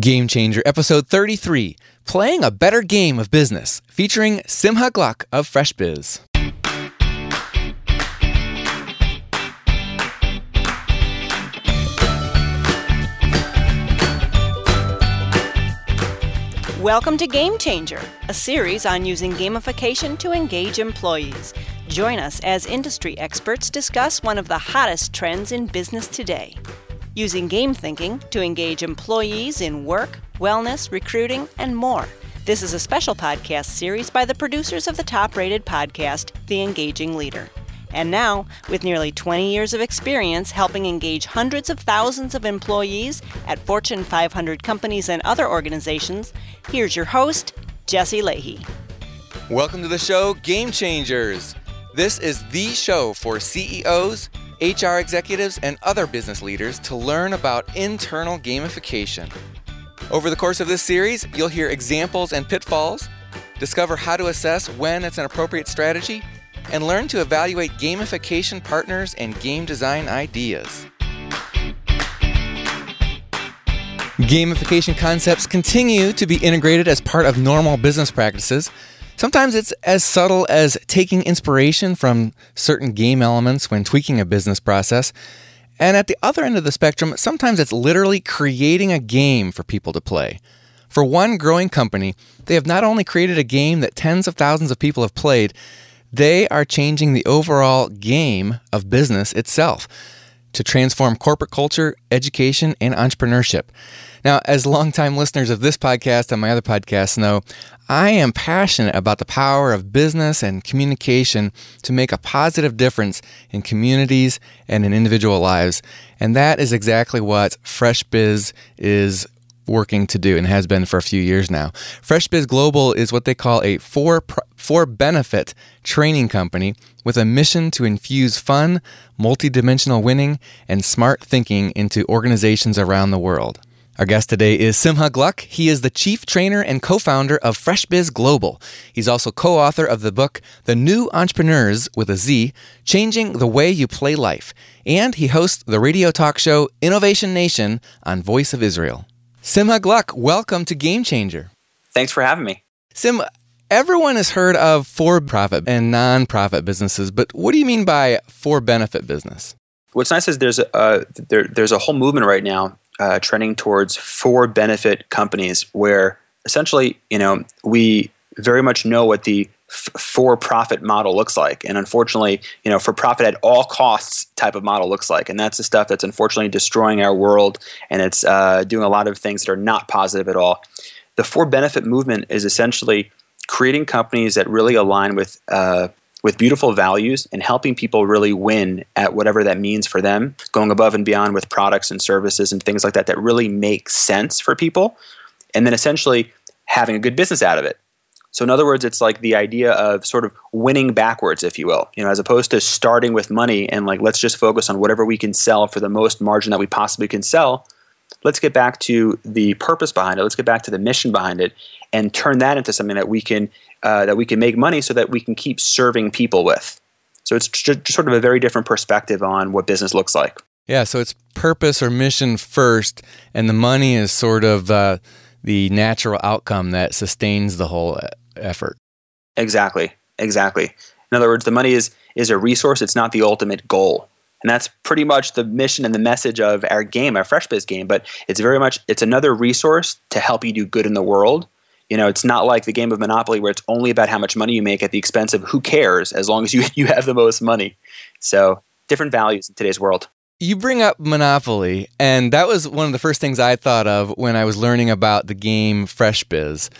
Game Changer, episode 33 Playing a Better Game of Business, featuring Simha Gluck of FreshBiz. Welcome to Game Changer, a series on using gamification to engage employees. Join us as industry experts discuss one of the hottest trends in business today using game thinking to engage employees in work, wellness, recruiting, and more. This is a special podcast series by the producers of the top rated podcast, The Engaging Leader. And now, with nearly 20 years of experience helping engage hundreds of thousands of employees at Fortune 500 companies and other organizations, here's your host, Jesse Lahey. Welcome to the show, Game Changers. This is the show for CEOs, HR executives, and other business leaders to learn about internal gamification. Over the course of this series, you'll hear examples and pitfalls, discover how to assess when it's an appropriate strategy, and learn to evaluate gamification partners and game design ideas. Gamification concepts continue to be integrated as part of normal business practices. Sometimes it's as subtle as taking inspiration from certain game elements when tweaking a business process. And at the other end of the spectrum, sometimes it's literally creating a game for people to play. For one growing company, they have not only created a game that tens of thousands of people have played, they are changing the overall game of business itself to transform corporate culture, education, and entrepreneurship. Now, as longtime listeners of this podcast and my other podcasts know, I am passionate about the power of business and communication to make a positive difference in communities and in individual lives. And that is exactly what Fresh Biz is working to do and has been for a few years now. FreshBiz Global is what they call a for for benefit training company with a mission to infuse fun, multidimensional winning, and smart thinking into organizations around the world. Our guest today is Simha Gluck. He is the chief trainer and co founder of FreshBiz Global. He's also co author of the book, The New Entrepreneurs with a Z Changing the Way You Play Life. And he hosts the radio talk show Innovation Nation on Voice of Israel. Simha Gluck, welcome to Game Changer. Thanks for having me. Sim, everyone has heard of for profit and non profit businesses, but what do you mean by for benefit business? What's nice is there's a, there, there's a whole movement right now uh, trending towards for benefit companies where essentially, you know, we very much know what the f- for profit model looks like. And unfortunately, you know, for profit at all costs type of model looks like. And that's the stuff that's unfortunately destroying our world and it's uh, doing a lot of things that are not positive at all. The for benefit movement is essentially creating companies that really align with uh, with beautiful values and helping people really win at whatever that means for them, going above and beyond with products and services and things like that that really make sense for people, and then essentially having a good business out of it. So in other words, it's like the idea of sort of winning backwards, if you will, you know, as opposed to starting with money and like let's just focus on whatever we can sell for the most margin that we possibly can sell. Let's get back to the purpose behind it. Let's get back to the mission behind it, and turn that into something that we can uh, that we can make money so that we can keep serving people with. So it's just sort of a very different perspective on what business looks like. Yeah, so it's purpose or mission first, and the money is sort of uh, the natural outcome that sustains the whole effort. Exactly, exactly. In other words, the money is is a resource; it's not the ultimate goal, and that's pretty much the mission and the message of our game, our FreshBiz game. But it's very much it's another resource to help you do good in the world, you know, it's not like the game of Monopoly where it's only about how much money you make at the expense of who cares as long as you, you have the most money. So, different values in today's world. You bring up Monopoly, and that was one of the first things I thought of when I was learning about the game FreshBiz.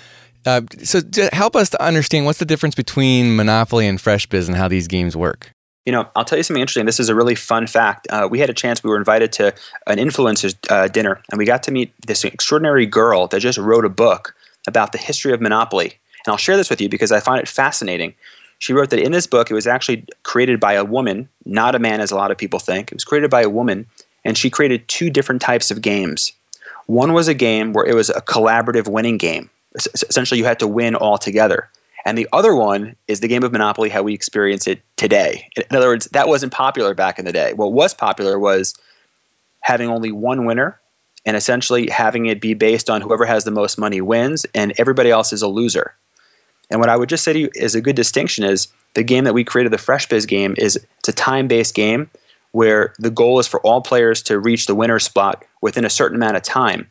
Uh, so, help us to understand what's the difference between Monopoly and FreshBiz and how these games work. You know, I'll tell you something interesting. This is a really fun fact. Uh, we had a chance, we were invited to an influencers uh, dinner, and we got to meet this extraordinary girl that just wrote a book about the history of Monopoly. And I'll share this with you because I find it fascinating. She wrote that in this book, it was actually created by a woman, not a man as a lot of people think. It was created by a woman, and she created two different types of games. One was a game where it was a collaborative winning game. Essentially, you had to win all together. And the other one is the game of Monopoly, how we experience it today. In other words, that wasn't popular back in the day. What was popular was having only one winner and essentially having it be based on whoever has the most money wins and everybody else is a loser. And what I would just say to you is a good distinction is the game that we created, the Fresh Biz game, is it's a time-based game where the goal is for all players to reach the winner spot within a certain amount of time.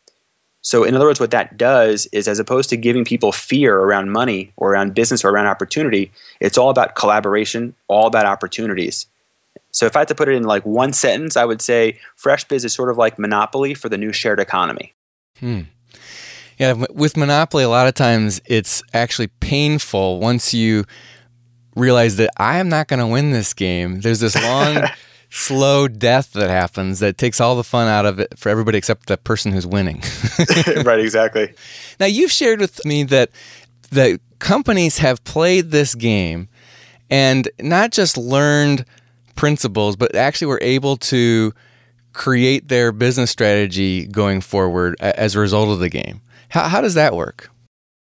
So, in other words, what that does is as opposed to giving people fear around money or around business or around opportunity, it's all about collaboration, all about opportunities. So, if I had to put it in like one sentence, I would say Fresh Biz is sort of like Monopoly for the new shared economy. Hmm. Yeah, with Monopoly, a lot of times it's actually painful once you realize that I am not going to win this game. There's this long, slow death that happens that takes all the fun out of it for everybody except the person who's winning. right, exactly. Now, you've shared with me that the companies have played this game and not just learned principles, but actually were able to create their business strategy going forward as a result of the game. How, how does that work?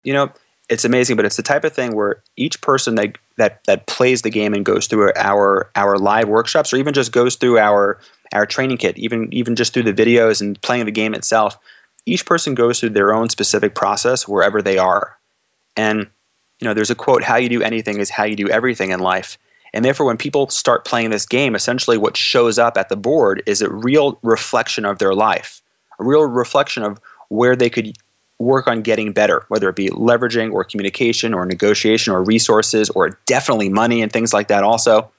You know, it's amazing, but it's the type of thing where each person that that that plays the game and goes through our our live workshops, or even just goes through our our training kit, even even just through the videos and playing the game itself, each person goes through their own specific process wherever they are. And you know, there's a quote: "How you do anything is how you do everything in life." And therefore, when people start playing this game, essentially what shows up at the board is a real reflection of their life, a real reflection of where they could work on getting better, whether it be leveraging or communication or negotiation or resources or definitely money and things like that also.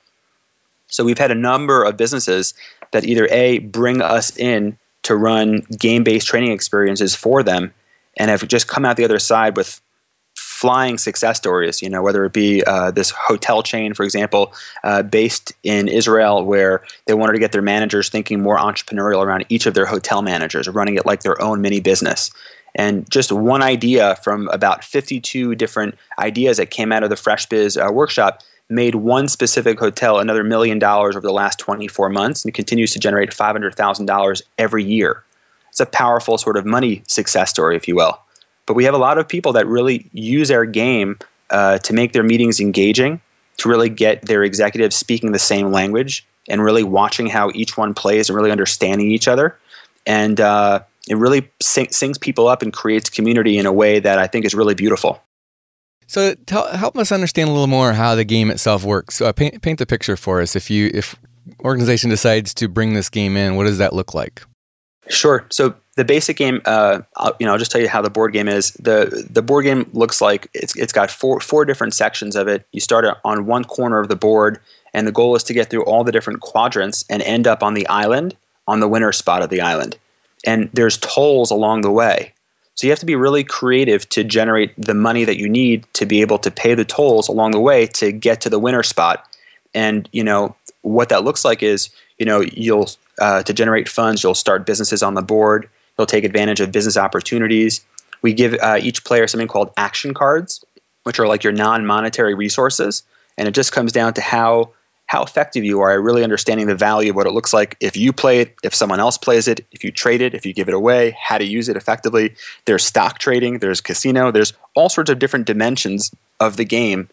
So we've had a number of businesses that either A, bring us in to run game based training experiences for them and have just come out the other side with flying success stories, you know, whether it be uh, this hotel chain, for example, uh, based in Israel, where they wanted to get their managers thinking more entrepreneurial around each of their hotel managers, running it like their own mini business. And just one idea from about 52 different ideas that came out of the FreshBiz uh, workshop made one specific hotel another million dollars over the last 24 months and continues to generate $500,000 every year. It's a powerful sort of money success story, if you will. But we have a lot of people that really use our game uh, to make their meetings engaging, to really get their executives speaking the same language and really watching how each one plays and really understanding each other. And uh, it really sing, sings people up and creates community in a way that I think is really beautiful. So tell, help us understand a little more how the game itself works. So uh, paint, paint the picture for us. If you if organization decides to bring this game in, what does that look like? Sure. So the basic game, uh, I'll, you know, I'll just tell you how the board game is. the The board game looks like it's it's got four four different sections of it. You start on one corner of the board, and the goal is to get through all the different quadrants and end up on the island on the winner spot of the island and there's tolls along the way. So you have to be really creative to generate the money that you need to be able to pay the tolls along the way to get to the winner spot. And you know what that looks like is you know you'll uh, to generate funds you'll start businesses on the board. You'll take advantage of business opportunities. We give uh, each player something called action cards, which are like your non-monetary resources, and it just comes down to how how effective you are at really understanding the value of what it looks like if you play it, if someone else plays it, if you trade it, if you give it away, how to use it effectively. There's stock trading, there's casino, there's all sorts of different dimensions of the game.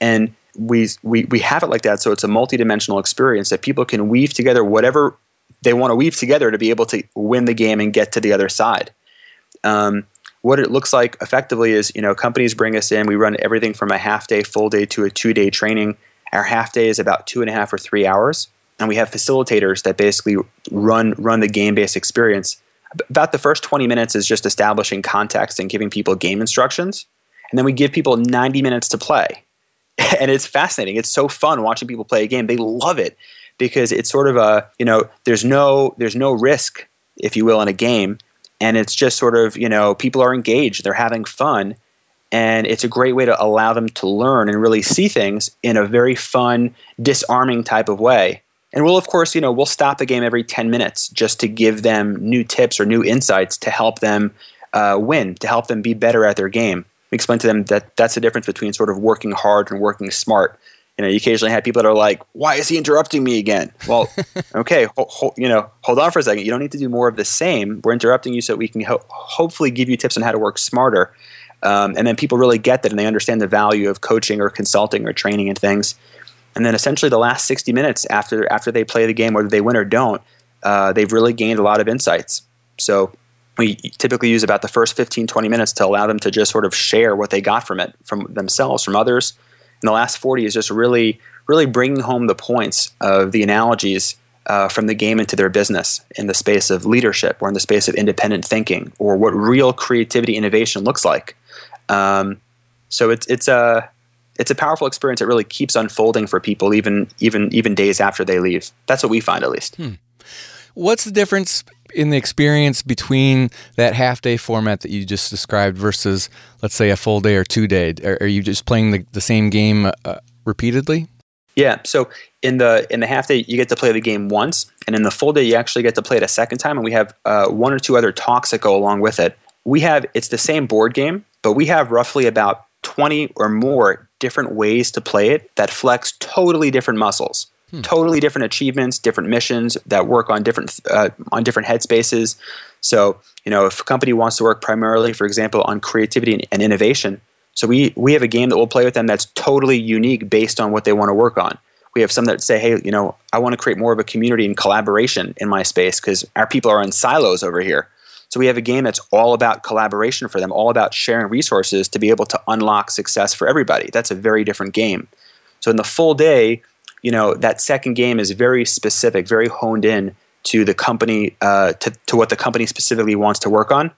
And we, we, we have it like that so it's a multidimensional experience that people can weave together whatever they want to weave together to be able to win the game and get to the other side. Um, what it looks like effectively is you know companies bring us in we run everything from a half day full day to a two day training our half day is about two and a half or three hours, and we have facilitators that basically run run the game based experience. About the first 20 minutes is just establishing context and giving people game instructions, and then we give people 90 minutes to play. And it's fascinating. It's so fun watching people play a game. They love it because it's sort of a you know there's no there's no risk if you will in a game and it's just sort of you know people are engaged they're having fun and it's a great way to allow them to learn and really see things in a very fun disarming type of way. And we'll of course you know we'll stop the game every 10 minutes just to give them new tips or new insights to help them uh, win to help them be better at their game. We explain to them that that's the difference between sort of working hard and working smart. You know you occasionally have people that are like why is he interrupting me again? Well okay ho- ho- you know hold on for a second. You don't need to do more of the same. We're interrupting you so we can ho- hopefully give you tips on how to work smarter um, and then people really get that and they understand the value of coaching or consulting or training and things. And then essentially the last 60 minutes after after they play the game, whether they win or don't, uh, they've really gained a lot of insights. So we typically use about the first 15, 20 minutes to allow them to just sort of share what they got from it, from themselves, from others. And the last 40 is just really, really bringing home the points of the analogies uh, from the game into their business in the space of leadership or in the space of independent thinking or what real creativity innovation looks like. Um, so it's it's a it's a powerful experience that really keeps unfolding for people even even even days after they leave. That's what we find at least. Hmm. What's the difference in the experience between that half day format that you just described versus, let's say, a full day or two day? Are, are you just playing the, the same game uh, repeatedly? Yeah. So in the in the half day, you get to play the game once, and in the full day, you actually get to play it a second time. And we have uh, one or two other talks that go along with it. We have it's the same board game, but we have roughly about twenty or more different ways to play it that flex totally different muscles. Hmm. Totally different achievements, different missions that work on different uh, on different headspaces. So, you know, if a company wants to work primarily, for example, on creativity and, and innovation, so we we have a game that we'll play with them that's totally unique based on what they want to work on. We have some that say, hey, you know, I want to create more of a community and collaboration in my space because our people are in silos over here. So we have a game that's all about collaboration for them, all about sharing resources to be able to unlock success for everybody. That's a very different game. So in the full day, you know that second game is very specific, very honed in to the company, uh, to, to what the company specifically wants to work on.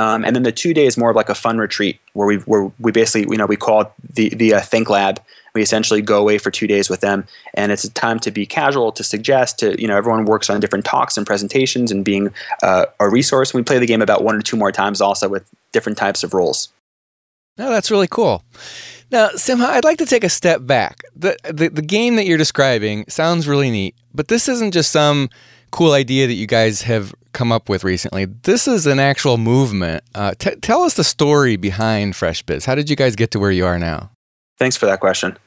Um, and then the two day is more of like a fun retreat where we where we basically you know we call it the the uh, Think Lab. We essentially go away for two days with them, and it's a time to be casual, to suggest, to you know everyone works on different talks and presentations and being uh, a resource. We play the game about one or two more times also with different types of roles. No, that's really cool. Now, Simha, I'd like to take a step back. The, the, the game that you're describing sounds really neat, but this isn't just some cool idea that you guys have come up with recently. This is an actual movement. Uh, t- tell us the story behind FreshBiz. How did you guys get to where you are now? Thanks for that question.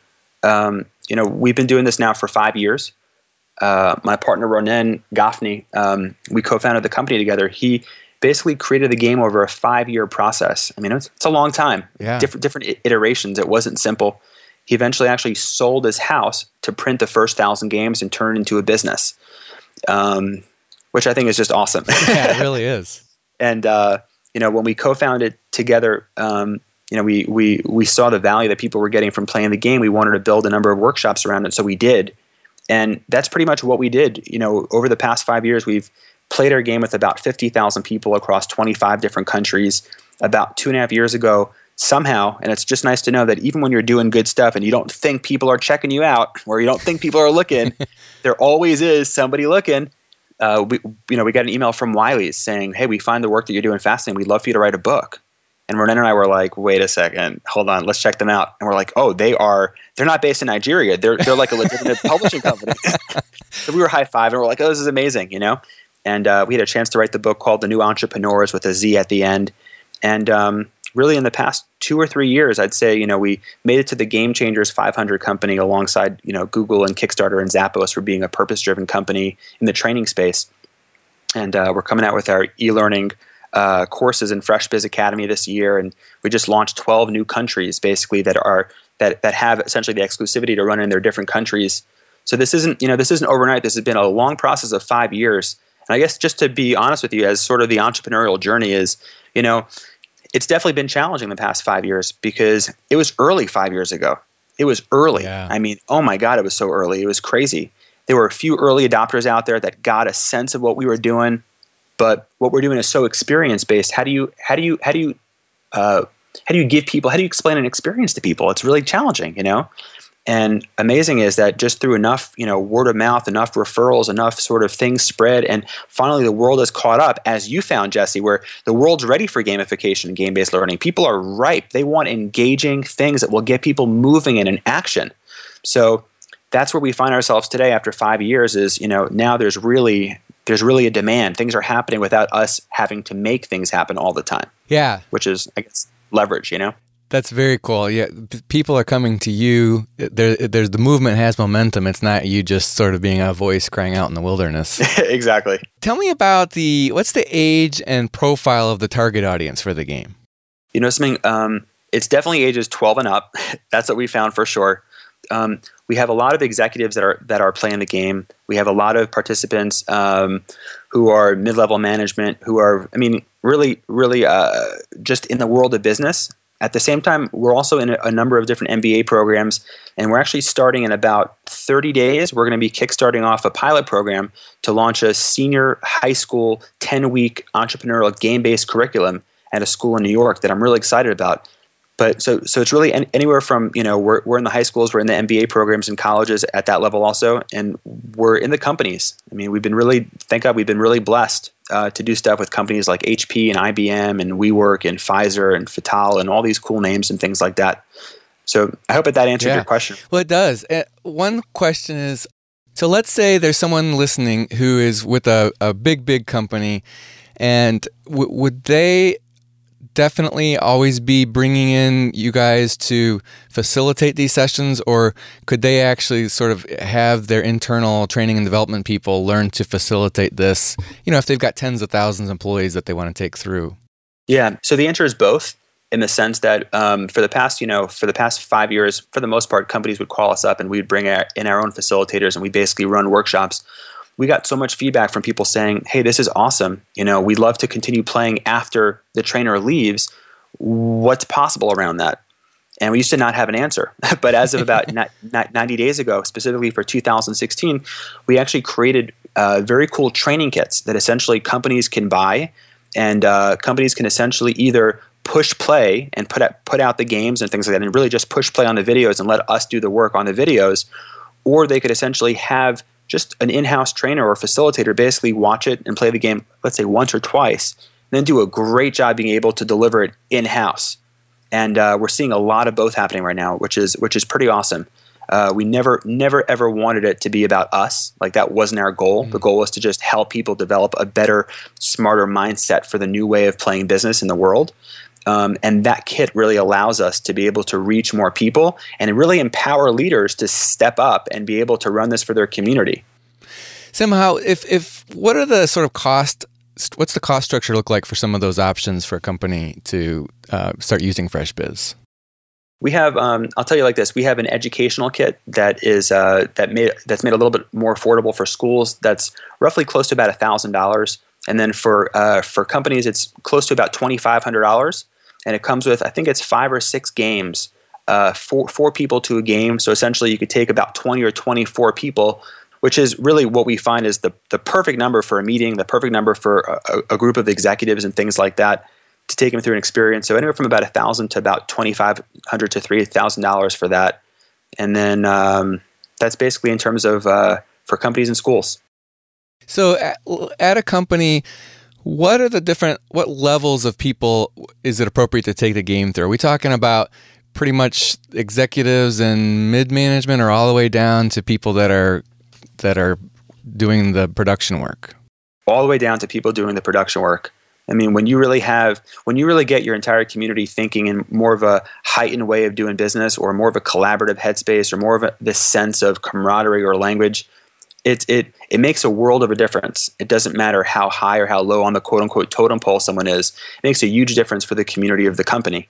Um, you know, we've been doing this now for five years. Uh, my partner Ronen Gafni, um, we co-founded the company together. He basically created the game over a five-year process. I mean, it's, it's a long time. Yeah. Different different iterations. It wasn't simple. He eventually actually sold his house to print the first thousand games and turn it into a business, um, which I think is just awesome. yeah, it really is. and uh, you know, when we co-founded together, um, you know, we we we saw the value that people were getting from playing the game. We wanted to build a number of workshops around it, so we did. And that's pretty much what we did. You know, over the past five years, we've played our game with about 50,000 people across 25 different countries. About two and a half years ago, somehow, and it's just nice to know that even when you're doing good stuff and you don't think people are checking you out or you don't think people are looking, there always is somebody looking. Uh, we, you know, we got an email from Wiley's saying, "Hey, we find the work that you're doing fascinating. We'd love for you to write a book." And Ronen and I were like, "Wait a second, hold on, let's check them out." And we're like, "Oh, they are. They're not based in Nigeria. They're they're like a legitimate publishing company." so we were high five and we're like, "Oh, this is amazing," you know and uh, we had a chance to write the book called The New Entrepreneurs with a Z at the end. And um, really, in the past two or three years, I'd say you know we made it to the Game Changers 500 company alongside you know Google and Kickstarter and Zappos for being a purpose-driven company in the training space. And uh, we're coming out with our e-learning uh, courses in FreshBiz Academy this year, and we just launched 12 new countries basically that are that that have essentially the exclusivity to run in their different countries. So this isn't you know this isn't overnight. This has been a long process of five years and I guess just to be honest with you, as sort of the entrepreneurial journey is, you know, it's definitely been challenging the past five years because it was early five years ago. It was early. Yeah. I mean, oh my God, it was so early. It was crazy. There were a few early adopters out there that got a sense of what we were doing, but what we're doing is so experience based. How do you how do you how do you uh, how do you give people how do you explain an experience to people? It's really challenging, you know. And amazing is that just through enough, you know, word of mouth, enough referrals, enough sort of things spread, and finally the world has caught up, as you found, Jesse, where the world's ready for gamification and game-based learning. People are ripe. They want engaging things that will get people moving and in action. So that's where we find ourselves today after five years is, you know, now there's really there's really a demand. Things are happening without us having to make things happen all the time. Yeah. Which is I guess leverage, you know? That's very cool. Yeah, people are coming to you. There, there's the movement has momentum. It's not you just sort of being a voice crying out in the wilderness. exactly. Tell me about the what's the age and profile of the target audience for the game. You know something? Um, it's definitely ages 12 and up. That's what we found for sure. Um, we have a lot of executives that are that are playing the game. We have a lot of participants um, who are mid-level management, who are, I mean, really, really uh, just in the world of business. At the same time, we're also in a, a number of different MBA programs, and we're actually starting in about 30 days. We're going to be kickstarting off a pilot program to launch a senior high school 10-week entrepreneurial game-based curriculum at a school in New York that I'm really excited about but so so it's really any, anywhere from you know we're, we're in the high schools we're in the mba programs and colleges at that level also and we're in the companies. I mean we've been really thank god we've been really blessed uh, to do stuff with companies like hp and ibm and wework and pfizer and fatal and all these cool names and things like that. So i hope that that answered yeah. your question. Well it does. Uh, one question is so let's say there's someone listening who is with a, a big big company and w- would they definitely always be bringing in you guys to facilitate these sessions, or could they actually sort of have their internal training and development people learn to facilitate this? You know, if they've got tens of thousands of employees that they want to take through. Yeah. So the answer is both. In the sense that um, for the past, you know, for the past five years, for the most part, companies would call us up and we'd bring our, in our own facilitators and we basically run workshops we got so much feedback from people saying, "Hey, this is awesome. You know, we'd love to continue playing after the trainer leaves. What's possible around that?" And we used to not have an answer. but as of about 90 days ago, specifically for 2016, we actually created uh, very cool training kits that essentially companies can buy, and uh, companies can essentially either push play and put out, put out the games and things like that, and really just push play on the videos and let us do the work on the videos, or they could essentially have just an in-house trainer or facilitator basically watch it and play the game let's say once or twice and then do a great job being able to deliver it in-house. And uh, we're seeing a lot of both happening right now which is which is pretty awesome. Uh, we never never ever wanted it to be about us. Like that wasn't our goal. Mm-hmm. the goal was to just help people develop a better smarter mindset for the new way of playing business in the world um, and that kit really allows us to be able to reach more people and really empower leaders to step up and be able to run this for their community. Simha, if if what are the sort of cost? What's the cost structure look like for some of those options for a company to uh, start using FreshBiz? We have, um, I'll tell you like this: we have an educational kit that is uh, that made that's made a little bit more affordable for schools. That's roughly close to about a thousand dollars, and then for uh, for companies, it's close to about twenty five hundred dollars and it comes with I think it's five or six games, uh, four four people to a game. So essentially, you could take about twenty or twenty four people, which is really what we find is the the perfect number for a meeting, the perfect number for a, a group of executives and things like that to take them through an experience. So anywhere from about a thousand to about twenty five hundred to three thousand dollars for that, and then um, that's basically in terms of uh, for companies and schools. So at, at a company what are the different what levels of people is it appropriate to take the game through? Are we talking about pretty much executives and mid management or all the way down to people that are that are doing the production work? All the way down to people doing the production work. I mean, when you really have, when you really get your entire community thinking in more of a heightened way of doing business, or more of a collaborative headspace, or more of a, this sense of camaraderie or language, it it it makes a world of a difference. It doesn't matter how high or how low on the quote unquote totem pole someone is. It makes a huge difference for the community of the company.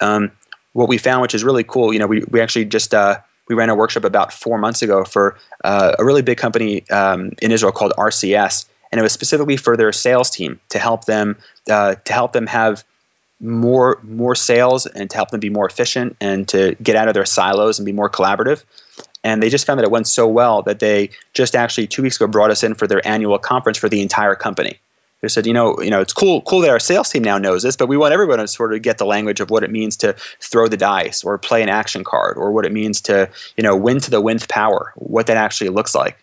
Um, what we found, which is really cool, you know, we we actually just uh, we ran a workshop about four months ago for uh, a really big company um, in Israel called RCS, and it was specifically for their sales team to help them uh, to help them have more more sales and to help them be more efficient and to get out of their silos and be more collaborative and they just found that it went so well that they just actually two weeks ago brought us in for their annual conference for the entire company. They said, you know, you know, it's cool, cool that our sales team now knows this, but we want everyone to sort of get the language of what it means to throw the dice or play an action card, or what it means to, you know, win to the winth power, what that actually looks like.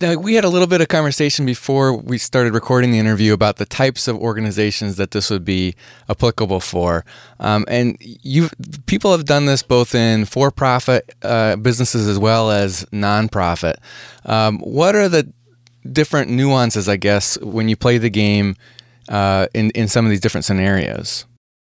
Now, we had a little bit of conversation before we started recording the interview about the types of organizations that this would be applicable for, um, and you people have done this both in for-profit uh, businesses as well as nonprofit. Um, what are the different nuances, I guess, when you play the game uh, in in some of these different scenarios?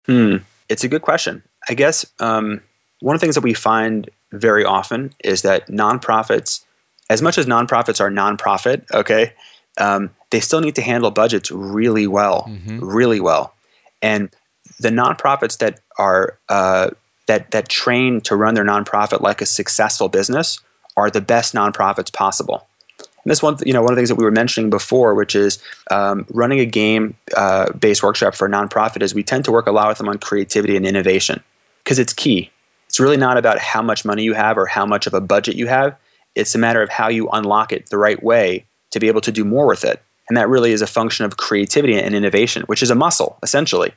Hmm, it's a good question. I guess um, one of the things that we find very often is that nonprofits as much as nonprofits are nonprofit, okay, um, they still need to handle budgets really well, mm-hmm. really well. And the nonprofits that are uh, that that train to run their nonprofit like a successful business are the best nonprofits possible. And this one, you know, one of the things that we were mentioning before, which is um, running a game-based uh, workshop for a nonprofit, is we tend to work a lot with them on creativity and innovation because it's key. It's really not about how much money you have or how much of a budget you have. It's a matter of how you unlock it the right way to be able to do more with it. And that really is a function of creativity and innovation, which is a muscle, essentially.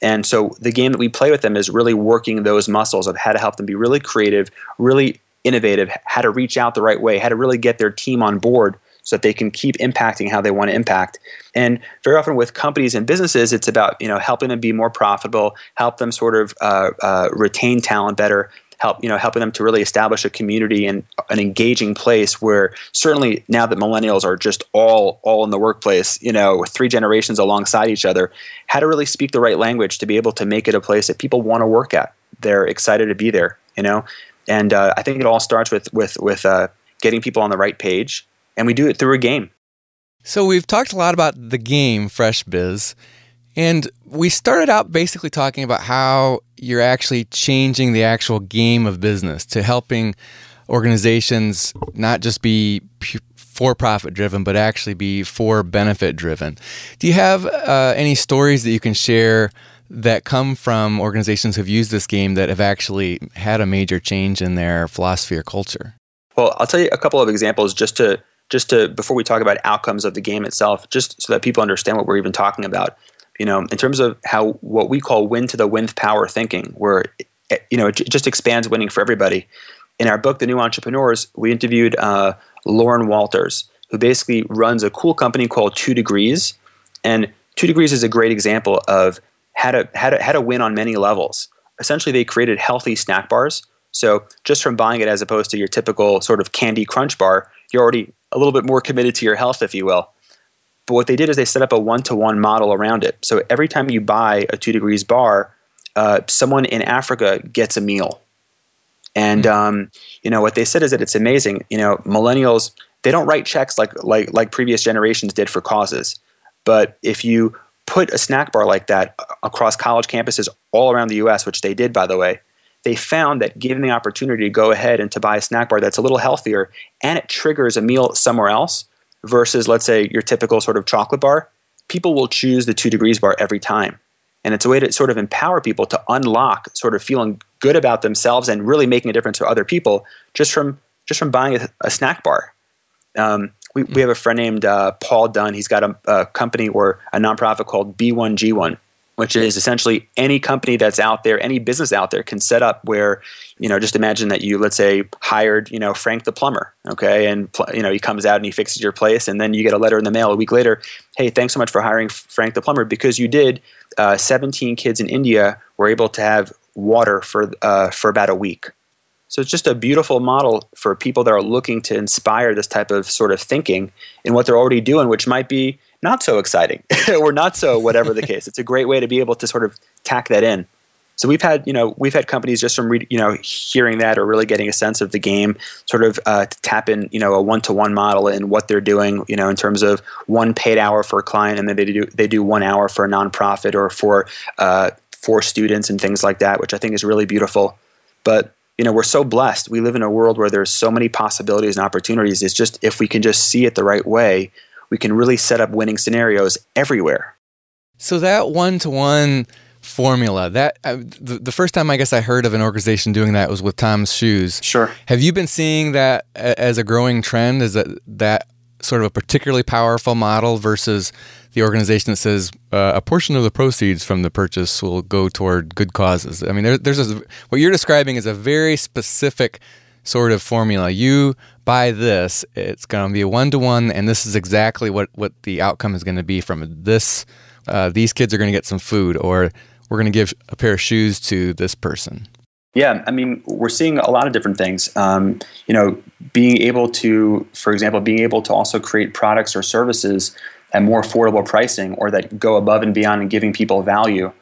And so the game that we play with them is really working those muscles of how to help them be really creative, really innovative, how to reach out the right way, how to really get their team on board so that they can keep impacting how they want to impact. And very often with companies and businesses, it's about you know helping them be more profitable, help them sort of uh, uh, retain talent better, help you know helping them to really establish a community and an engaging place where certainly now that millennials are just all all in the workplace you know three generations alongside each other how to really speak the right language to be able to make it a place that people want to work at. They're excited to be there you know? And uh, i think it all starts with with with uh, getting people on the right page and we do it through a game. So we've talked a lot about the game fresh biz and we started out basically talking about how you're actually changing the actual game of business to helping organizations not just be for profit driven, but actually be for benefit driven. Do you have uh, any stories that you can share that come from organizations who've used this game that have actually had a major change in their philosophy or culture? Well, I'll tell you a couple of examples just to just to before we talk about outcomes of the game itself, just so that people understand what we're even talking about you know, in terms of how what we call win to the win power thinking, where you know it just expands winning for everybody. In our book, The New Entrepreneurs, we interviewed uh, Lauren Walters, who basically runs a cool company called Two Degrees, and Two Degrees is a great example of how to how to how to win on many levels. Essentially, they created healthy snack bars. So just from buying it as opposed to your typical sort of candy crunch bar, you're already a little bit more committed to your health, if you will. But what they did is they set up a one to one model around it. So every time you buy a two degrees bar, uh, someone in Africa gets a meal. And hmm. um, you know what they said is that it's amazing. You know, millennials they don't write checks like like like previous generations did for causes. But if you put a snack bar like that across college campuses all around the U.S., which they did by the way, they found that given the opportunity to go ahead and to buy a snack bar that's a little healthier and it triggers a meal somewhere else, versus, let's say, your typical sort of chocolate bar, people will choose the two degrees bar every time. And it's a way to sort of empower people to unlock sort of feeling good about themselves and really making a difference for other people just from just from buying a, a snack bar. Um, we, we have a friend named uh, Paul Dunn. He's got a, a company or a nonprofit called B1G1, which is essentially any company that's out there, any business out there can set up where, you know, just imagine that you, let's say, hired, you know, Frank the plumber, okay, and you know he comes out and he fixes your place, and then you get a letter in the mail a week later, hey, thanks so much for hiring Frank the plumber because you did. Uh, 17 kids in India were able to have water for uh, for about a week. So it's just a beautiful model for people that are looking to inspire this type of sort of thinking in what they're already doing, which might be not so exciting or not so whatever the case. It's a great way to be able to sort of tack that in. So we've had, you know, we've had companies just from, you know, hearing that or really getting a sense of the game, sort of uh, to tap in, you know, a one-to-one model in what they're doing, you know, in terms of one paid hour for a client, and then they do they do one hour for a nonprofit or for uh, for students and things like that, which I think is really beautiful. But you know, we're so blessed. We live in a world where there's so many possibilities and opportunities. It's just if we can just see it the right way, we can really set up winning scenarios everywhere. So that one to one formula that uh, the, the, first time I guess I heard of an organization doing that was with Tom's Shoes. Sure. Have you been seeing that as a growing trend? Is that that sort of a particularly powerful model versus the organization that says uh, a portion of the proceeds from the purchase will go toward good causes? I mean, there, there's a, what you're describing is a very specific sort of formula. You buy this, it's going to be a one to one, and this is exactly what what the outcome is going to be from this. Uh, these kids are going to get some food, or we're going to give a pair of shoes to this person. Yeah, I mean, we're seeing a lot of different things. Um, you know, being able to, for example, being able to also create products or services at more affordable pricing, or that go above and beyond and giving people value,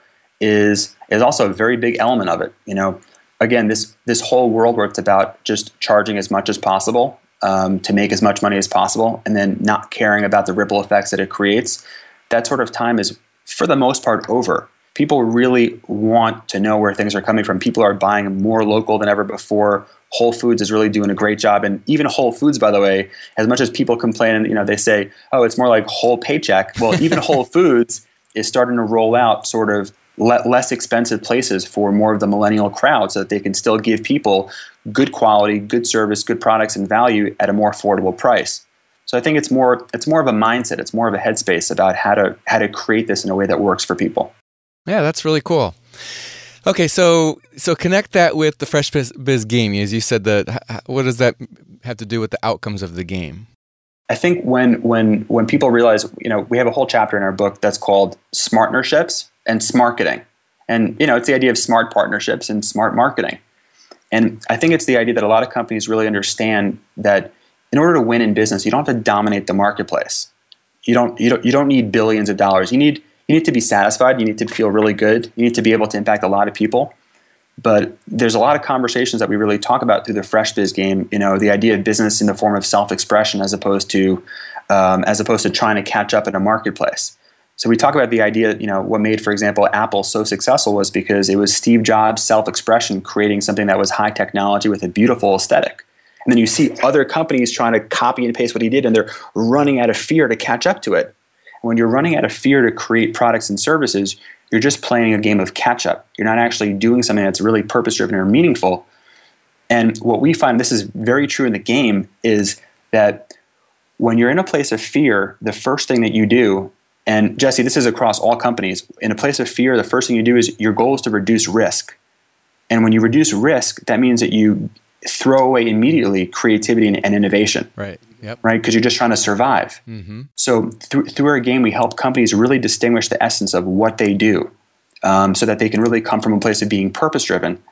is is also a very big element of it. You know, again, this this whole world where it's about just charging as much as possible um, to make as much money as possible, and then not caring about the ripple effects that it creates. That sort of time is, for the most part, over. people really want to know where things are coming from. People are buying more local than ever before. Whole Foods is really doing a great job, and even Whole Foods, by the way, as much as people complain, you know, they say, "Oh, it's more like whole paycheck." Well, even Whole Foods is starting to roll out sort of less expensive places for more of the millennial crowd, so that they can still give people good quality, good service, good products, and value at a more affordable price. So I think it's more it's more of a mindset. It's more of a headspace about how to how to create this in a way that works for people. Yeah, that's really cool. Okay, so so connect that with the Fresh Biz, Biz game. As you said, that what does that have to do with the outcomes of the game? I think when when when people realize, you know, we have a whole chapter in our book that's called Smartnerships and Smarketing, and you know, it's the idea of smart partnerships and smart marketing. And I think it's the idea that a lot of companies really understand that in order to win in business, you don't have to dominate the marketplace. You don't you don't you don't need billions of dollars. You need you need to be satisfied. You need to feel really good. You need to be able to impact a lot of people. But there's a lot of conversations that we really talk about through the Fresh Biz game. You know, the idea of business in the form of self-expression as opposed to um, as opposed to trying to catch up in a marketplace. So we talk about the idea. You know, what made, for example, Apple so successful was because it was Steve Jobs' self-expression creating something that was high technology with a beautiful aesthetic. And then you see other companies trying to copy and paste what he did, and they're running out of fear to catch up to it And when you're running out of fear to create products and services, you're just playing a game of catch up. You're not actually doing something that's really purpose driven or meaningful. And what we find, this is very true in the game, is that when you're in a place of fear, the first thing that you do, and Jesse, this is across all companies, in a place of fear, the first thing you do is your goal is to reduce risk. And when you reduce risk, that means that you throw away immediately creativity and, and innovation. Right. Yep. Right. Because you're just trying to survive. Mm-hmm. So through, through our game, we help companies really distinguish the essence of what they do um, so that they can really come from a place of being purpose driven.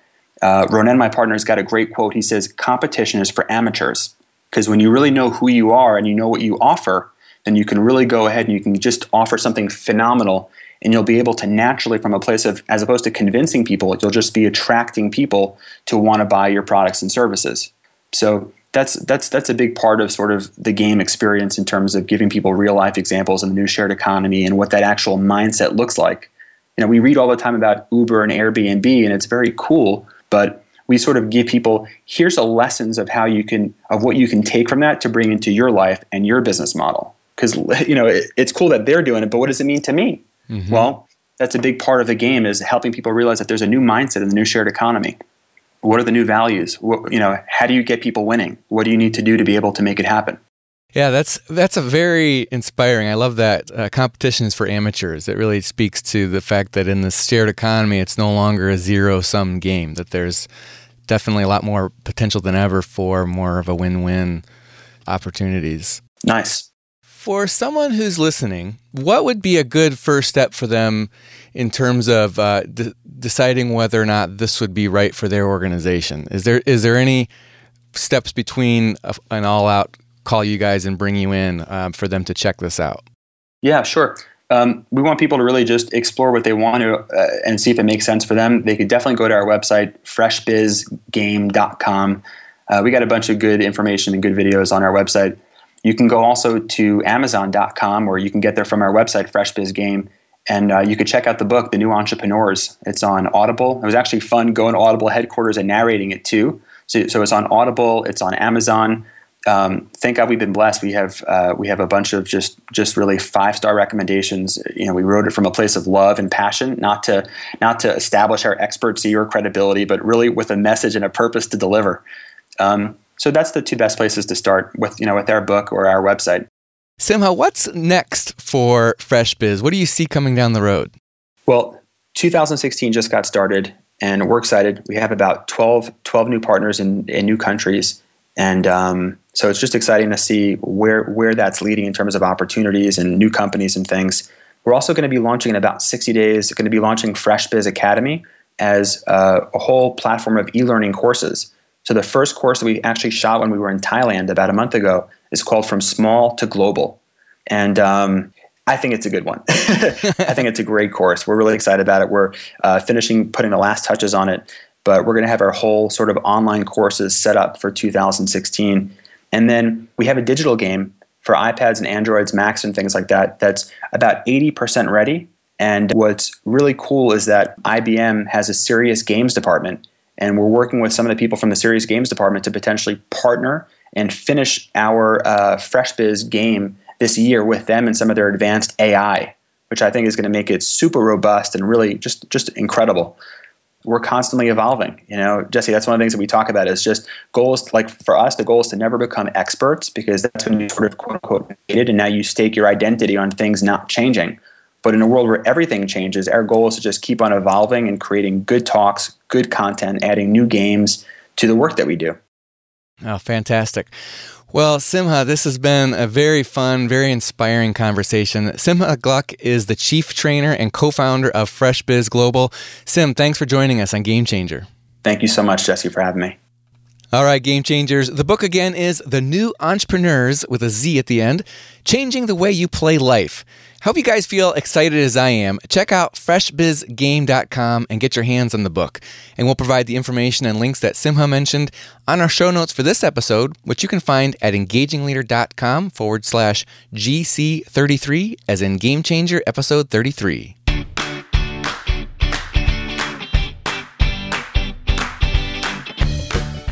Uh, Ronen, my partner, has got a great quote. He says, Competition is for amateurs. Because when you really know who you are and you know what you offer, then you can really go ahead and you can just offer something phenomenal and you'll be able to naturally from a place of as opposed to convincing people you'll just be attracting people to want to buy your products and services. So that's that's that's a big part of sort of the game experience in terms of giving people real life examples in the new shared economy and what that actual mindset looks like. You know we read all the time about uber and airbnb and it's very cool but we sort of give people here's the lessons of how you can of what you can take from that to bring into your life and your business model because you know it, it's cool that they're doing it but what does it mean to me Mm-hmm. Well, that's a big part of the game is helping people realize that there's a new mindset in the new shared economy. What are the new values? What, you know, how do you get people winning? What do you need to do to be able to make it happen? Yeah, that's that's a very inspiring. I love that uh, competition is for amateurs. It really speaks to the fact that in the shared economy, it's no longer a zero sum game. That there's definitely a lot more potential than ever for more of a win win opportunities. Nice. For someone who's listening, what would be a good first step for them in terms of uh, de- deciding whether or not this would be right for their organization? Is there is there any steps between a, an all out call you guys and bring you in um, for them to check this out? Yeah, sure. Um, we want people to really just explore what they want to uh, and see if it makes sense for them. They could definitely go to our website, freshbizgame.com. Uh, we got a bunch of good information and good videos on our website. You can go also to Amazon.com, or you can get there from our website, Fresh Biz Game, and uh, you could check out the book, The New Entrepreneurs. It's on Audible. It was actually fun going to Audible headquarters and narrating it too. So, so it's on Audible. It's on Amazon. Um, thank God we've been blessed. We have uh, we have a bunch of just just really five star recommendations. You know, we wrote it from a place of love and passion, not to not to establish our expertise or credibility, but really with a message and a purpose to deliver. Um, so that's the two best places to start with, you know, with our book or our website. Simha, what's next for FreshBiz? What do you see coming down the road? Well, 2016 just got started, and we're excited. We have about 12, 12 new partners in, in new countries, and um, so it's just exciting to see where where that's leading in terms of opportunities and new companies and things. We're also going to be launching in about 60 days. Going to be launching FreshBiz Academy as a whole platform of e-learning courses so the first course that we actually shot when we were in Thailand about a month ago is called From Small to Global. And um, I think it's a good one. I think it's a great course. We're really excited about it. We're uh, finishing putting the last touches on it, but we're going to have our whole sort of online courses set up for 2016. And then we have a digital game for iPads and Androids, Macs, and things like that that's about 80% ready And what's really cool is that IBM has a serious games department, and we're working with some of the people from the serious games department to potentially partner and finish our uh, FreshBiz game this year with them and some of their advanced AI, which I think is going to make it super robust and really just just incredible. We're constantly evolving. You know, Jesse, that's one of the things that we talk about is just goals. Like for us, the goal is to never become experts because that's when you sort of quote unquote it, and now you stake your identity on things not changing. But in a world where everything changes, our goal is to just keep on evolving and creating good talks, good content, adding new games to the work that we do. Oh, fantastic. Well, Simha, this has been a very fun, very inspiring conversation. Simha Gluck is the chief trainer and co founder of Fresh Biz Global. Sim, thanks for joining us on Game Changer. Thank you so much, Jesse, for having me. All right, Game Changers. The book again is The New Entrepreneurz with a Z at the end Changing the Way You Play Life. Hope you guys feel excited as I am. Check out freshbizgame.com and get your hands on the book. And we'll provide the information and links that Simha mentioned on our show notes for this episode, which you can find at engagingleader.com forward slash GC33, as in Game Changer episode 33.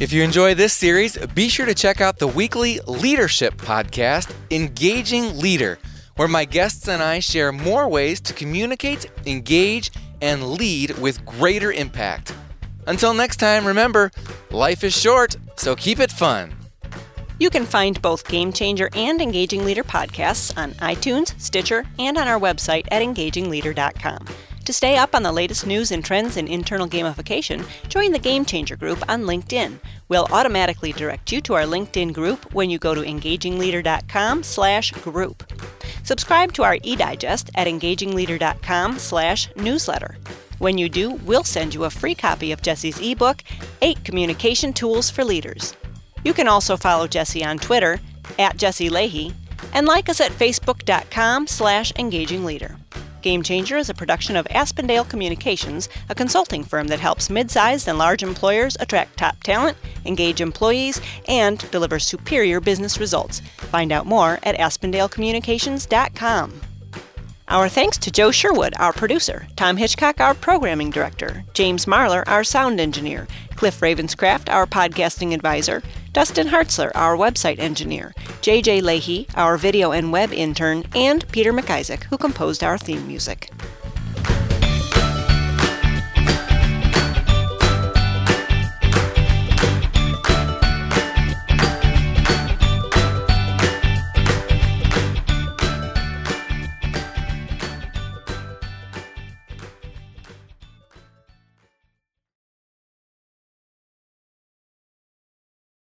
If you enjoy this series, be sure to check out the weekly leadership podcast, Engaging Leader where my guests and I share more ways to communicate, engage, and lead with greater impact. Until next time, remember, life is short, so keep it fun. You can find both Game Changer and Engaging Leader podcasts on iTunes, Stitcher, and on our website at engagingleader.com. To stay up on the latest news and trends in internal gamification, join the Game Changer group on LinkedIn. We'll automatically direct you to our LinkedIn group when you go to engagingleader.com/group. Subscribe to our e-digest at engagingleader.com slash newsletter. When you do, we'll send you a free copy of Jesse's ebook, 8 Communication Tools for Leaders. You can also follow Jesse on Twitter at Jesse Lahey and like us at facebook.com slash engagingleader. Game Changer is a production of Aspendale Communications, a consulting firm that helps mid-sized and large employers attract top talent, engage employees, and deliver superior business results. Find out more at aspendalecommunications.com. Our thanks to Joe Sherwood, our producer, Tom Hitchcock, our programming director, James Marlar, our sound engineer, Cliff Ravenscraft, our podcasting advisor, Dustin Hartzler, our website engineer, JJ Lahey, our video and web intern, and Peter McIsaac, who composed our theme music.